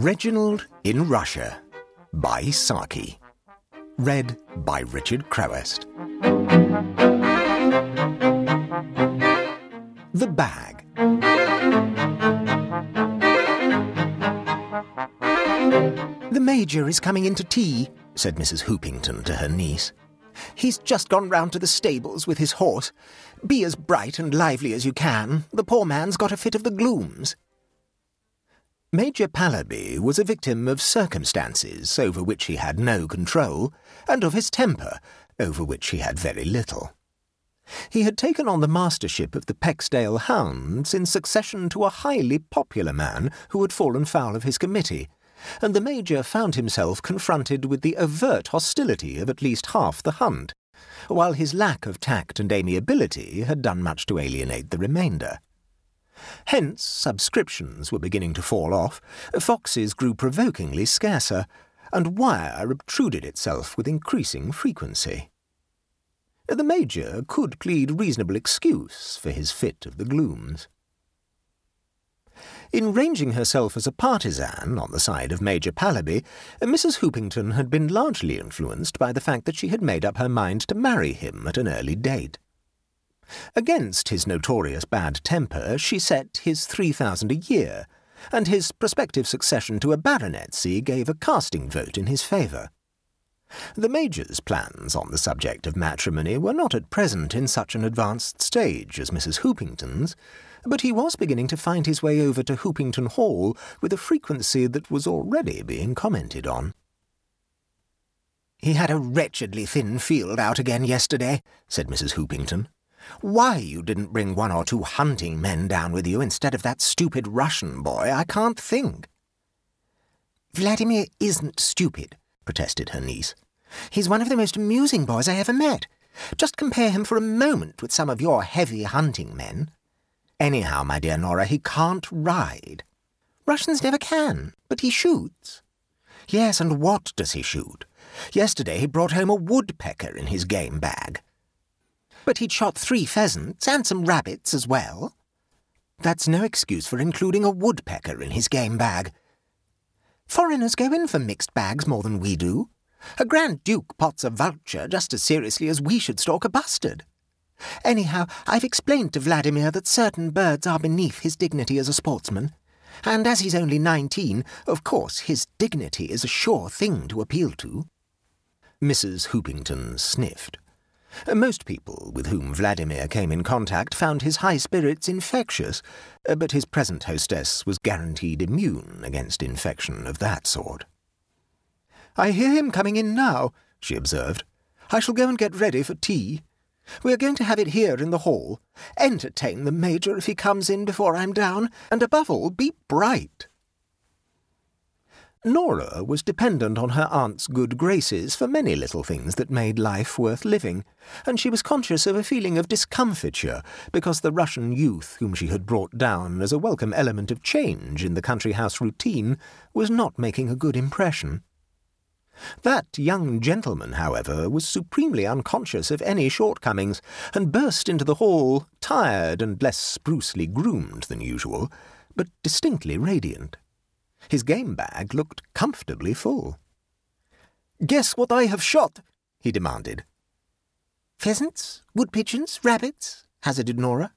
Reginald in Russia by Saki. Read by Richard Crowest. The Bag. The Major is coming in to tea, said Mrs. Hoopington to her niece. He's just gone round to the stables with his horse. Be as bright and lively as you can. The poor man's got a fit of the glooms. Major Pallaby was a victim of circumstances over which he had no control, and of his temper, over which he had very little. He had taken on the mastership of the Pexdale Hounds in succession to a highly popular man who had fallen foul of his committee, and the Major found himself confronted with the overt hostility of at least half the hunt, while his lack of tact and amiability had done much to alienate the remainder. Hence, subscriptions were beginning to fall off, foxes grew provokingly scarcer, and wire obtruded itself with increasing frequency. The Major could plead reasonable excuse for his fit of the glooms. In ranging herself as a partisan on the side of Major Pallaby, Mrs. Hoopington had been largely influenced by the fact that she had made up her mind to marry him at an early date. Against his notorious bad temper, she set his three thousand a year, and his prospective succession to a baronetcy gave a casting vote in his favour. The Major's plans on the subject of matrimony were not at present in such an advanced stage as Mrs. Hoopington's, but he was beginning to find his way over to Hoopington Hall with a frequency that was already being commented on. He had a wretchedly thin field out again yesterday, said Mrs. Hoopington. Why you didn't bring one or two hunting men down with you instead of that stupid Russian boy, I can't think. Vladimir isn't stupid, protested her niece. He's one of the most amusing boys I ever met. Just compare him for a moment with some of your heavy hunting men. Anyhow, my dear Nora, he can't ride. Russians never can, but he shoots. Yes, and what does he shoot? Yesterday he brought home a woodpecker in his game bag. But he'd shot three pheasants and some rabbits as well. That's no excuse for including a woodpecker in his game bag. Foreigners go in for mixed bags more than we do. A Grand Duke pots a vulture just as seriously as we should stalk a bustard. Anyhow, I've explained to Vladimir that certain birds are beneath his dignity as a sportsman. And as he's only nineteen, of course his dignity is a sure thing to appeal to. Mrs. Hoopington sniffed. Most people with whom Vladimir came in contact found his high spirits infectious, but his present hostess was guaranteed immune against infection of that sort. I hear him coming in now, she observed. I shall go and get ready for tea. We are going to have it here in the hall. Entertain the Major if he comes in before I'm down, and above all, be bright. Nora was dependent on her aunt's good graces for many little things that made life worth living, and she was conscious of a feeling of discomfiture because the Russian youth whom she had brought down as a welcome element of change in the country house routine was not making a good impression. That young gentleman, however, was supremely unconscious of any shortcomings, and burst into the hall, tired and less sprucely groomed than usual, but distinctly radiant. His game bag looked comfortably full. Guess what I have shot? he demanded. Pheasants, wood pigeons, rabbits? hazarded Nora.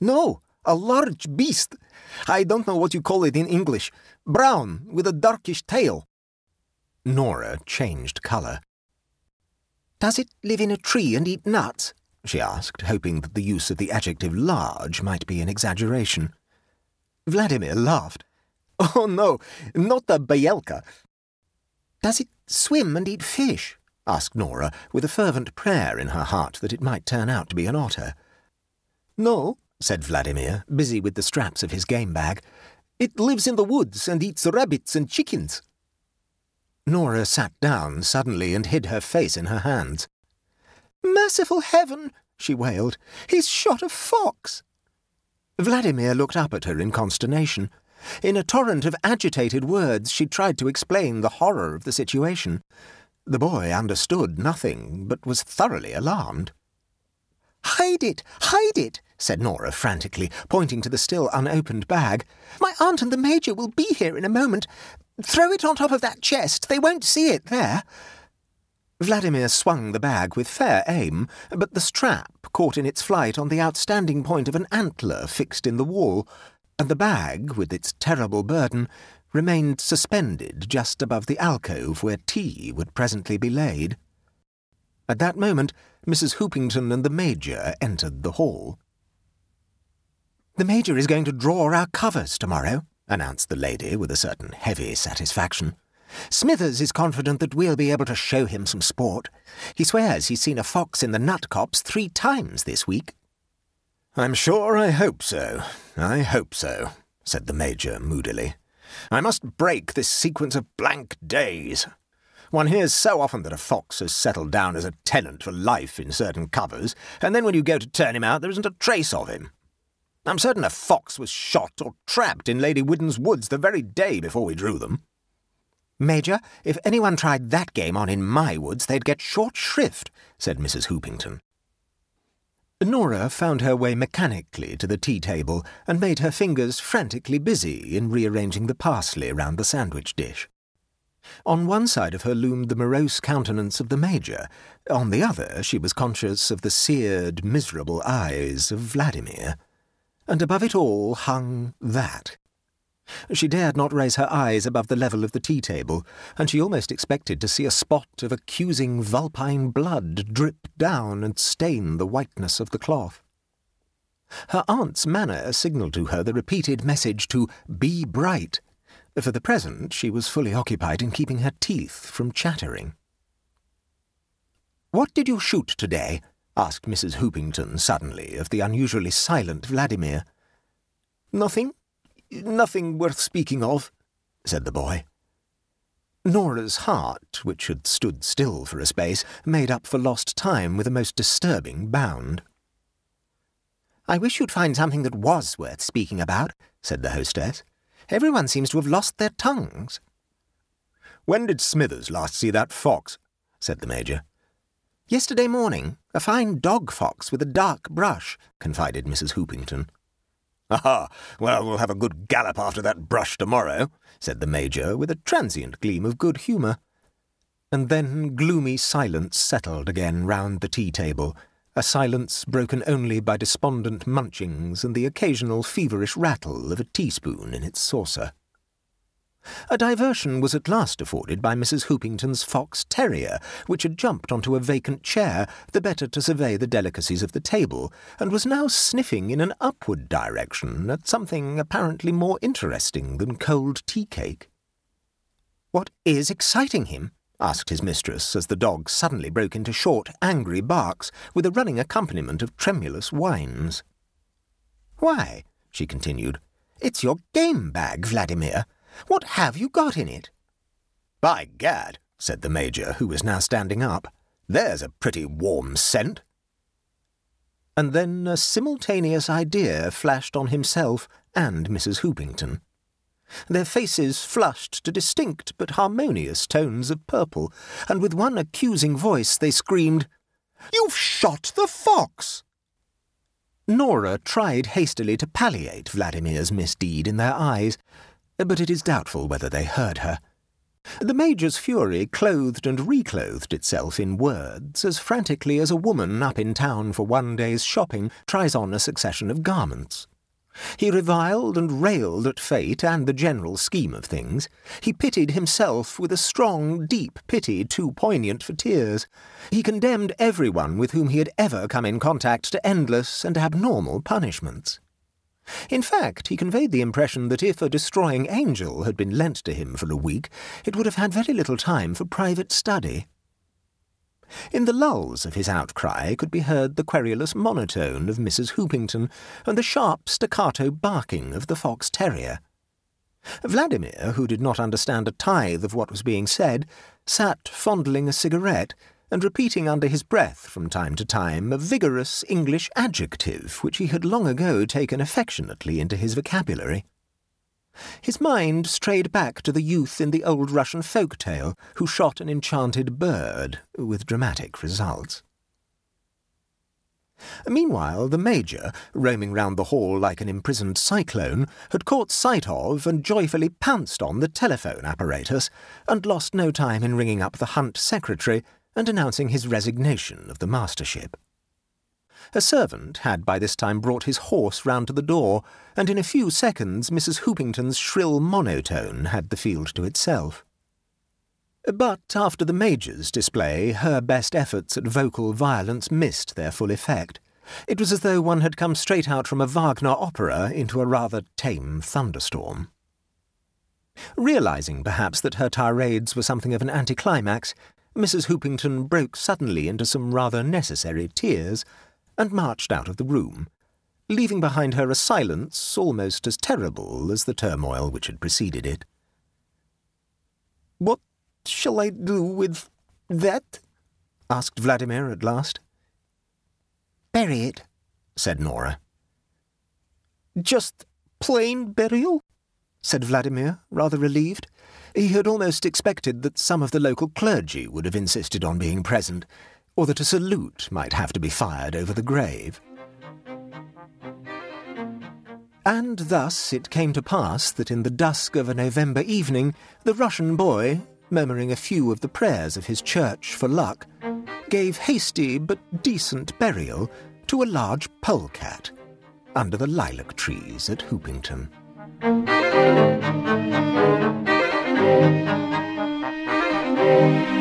No, a large beast. I don't know what you call it in English. Brown, with a darkish tail. Nora changed colour. Does it live in a tree and eat nuts? she asked, hoping that the use of the adjective large might be an exaggeration. Vladimir laughed. Oh, no, not a byelka. Does it swim and eat fish? asked Nora, with a fervent prayer in her heart that it might turn out to be an otter. No, said Vladimir, busy with the straps of his game bag. It lives in the woods and eats rabbits and chickens. Nora sat down suddenly and hid her face in her hands. Merciful heaven, she wailed. He's shot a fox. Vladimir looked up at her in consternation. In a torrent of agitated words, she tried to explain the horror of the situation. The boy understood nothing, but was thoroughly alarmed. Hide it! Hide it! said Nora frantically, pointing to the still unopened bag. My aunt and the Major will be here in a moment. Throw it on top of that chest. They won't see it there. Vladimir swung the bag with fair aim, but the strap caught in its flight on the outstanding point of an antler fixed in the wall, and the bag, with its terrible burden, remained suspended just above the alcove where tea would presently be laid. At that moment, Mrs. Hoopington and the Major entered the hall. The Major is going to draw our covers tomorrow, announced the lady with a certain heavy satisfaction. Smithers is confident that we'll be able to show him some sport. He swears he's seen a fox in the nut copse three times this week. I'm sure I hope so. I hope so, said the Major moodily. I must break this sequence of blank days. One hears so often that a fox has settled down as a tenant for life in certain covers, and then when you go to turn him out, there isn't a trace of him. I'm certain a fox was shot or trapped in Lady Widden's woods the very day before we drew them. Major, if anyone tried that game on in my woods, they'd get short shrift, said Mrs. Hoopington. Nora found her way mechanically to the tea table and made her fingers frantically busy in rearranging the parsley round the sandwich dish. On one side of her loomed the morose countenance of the Major, on the other she was conscious of the seared, miserable eyes of Vladimir, and above it all hung that. She dared not raise her eyes above the level of the tea table, and she almost expected to see a spot of accusing vulpine blood drip down and stain the whiteness of the cloth. Her aunt's manner signalled to her the repeated message to be bright. For the present, she was fully occupied in keeping her teeth from chattering. What did you shoot today? asked Mrs. Hoopington suddenly of the unusually silent Vladimir. Nothing, Nothing worth speaking of, said the boy. Nora's heart, which had stood still for a space, made up for lost time with a most disturbing bound. I wish you'd find something that was worth speaking about, said the hostess. Everyone seems to have lost their tongues. When did Smithers last see that fox? said the Major. Yesterday morning. A fine dog fox with a dark brush, confided Mrs. Hoopington. Aha! Well, we'll have a good gallop after that brush tomorrow, said the Major, with a transient gleam of good humour. And then gloomy silence settled again round the tea table, a silence broken only by despondent munchings and the occasional feverish rattle of a teaspoon in its saucer. A diversion was at last afforded by Mrs. Hoopington's fox terrier, which had jumped onto a vacant chair, the better to survey the delicacies of the table, and was now sniffing in an upward direction at something apparently more interesting than cold tea cake. What is exciting him? asked his mistress, as the dog suddenly broke into short, angry barks, with a running accompaniment of tremulous whines. Why, she continued, it's your game bag, Vladimir. What have you got in it? By gad, said the Major, who was now standing up. There's a pretty warm scent. And then a simultaneous idea flashed on himself and Mrs. Hoopington. Their faces flushed to distinct but harmonious tones of purple, and with one accusing voice they screamed, You've shot the fox! Nora tried hastily to palliate Vladimir's misdeed in their eyes, but it is doubtful whether they heard her. The Major's fury clothed and reclothed itself in words as frantically as a woman up in town for one day's shopping tries on a succession of garments. He reviled and railed at fate and the general scheme of things. He pitied himself with a strong, deep pity too poignant for tears. He condemned everyone with whom he had ever come in contact to endless and abnormal punishments. In fact, he conveyed the impression that if a destroying angel had been lent to him for a week, it would have had very little time for private study. In the lulls of his outcry could be heard the querulous monotone of Mrs. Hoopington and the sharp staccato barking of the fox terrier. Vladimir, who did not understand a tithe of what was being said, sat fondling a cigarette and repeating under his breath from time to time a vigorous English adjective which he had long ago taken affectionately into his vocabulary. His mind strayed back to the youth in the old Russian folk tale who shot an enchanted bird, with dramatic results. Meanwhile, the Major, roaming round the hall like an imprisoned cyclone, had caught sight of and joyfully pounced on the telephone apparatus, and lost no time in ringing up the Hunt secretary and announcing his resignation of the mastership. A servant had by this time brought his horse round to the door, and in a few seconds Mrs. Hoopington's shrill monotone had the field to itself. But after the Major's display, her best efforts at vocal violence missed their full effect. It was as though one had come straight out from a Wagner opera into a rather tame thunderstorm. Realizing, perhaps, that her tirades were something of an anticlimax, Mrs. Hoopington broke suddenly into some rather necessary tears and marched out of the room, leaving behind her a silence almost as terrible as the turmoil which had preceded it. What shall I do with that? asked Vladimir at last. Bury it, said Nora. Just plain burial? Said Vladimir, rather relieved. He had almost expected that some of the local clergy would have insisted on being present, or that a salute might have to be fired over the grave. And thus it came to pass that in the dusk of a November evening, the Russian boy, murmuring a few of the prayers of his church for luck, gave hasty but decent burial to a large polecat under the lilac trees at Hoopington. Thank you.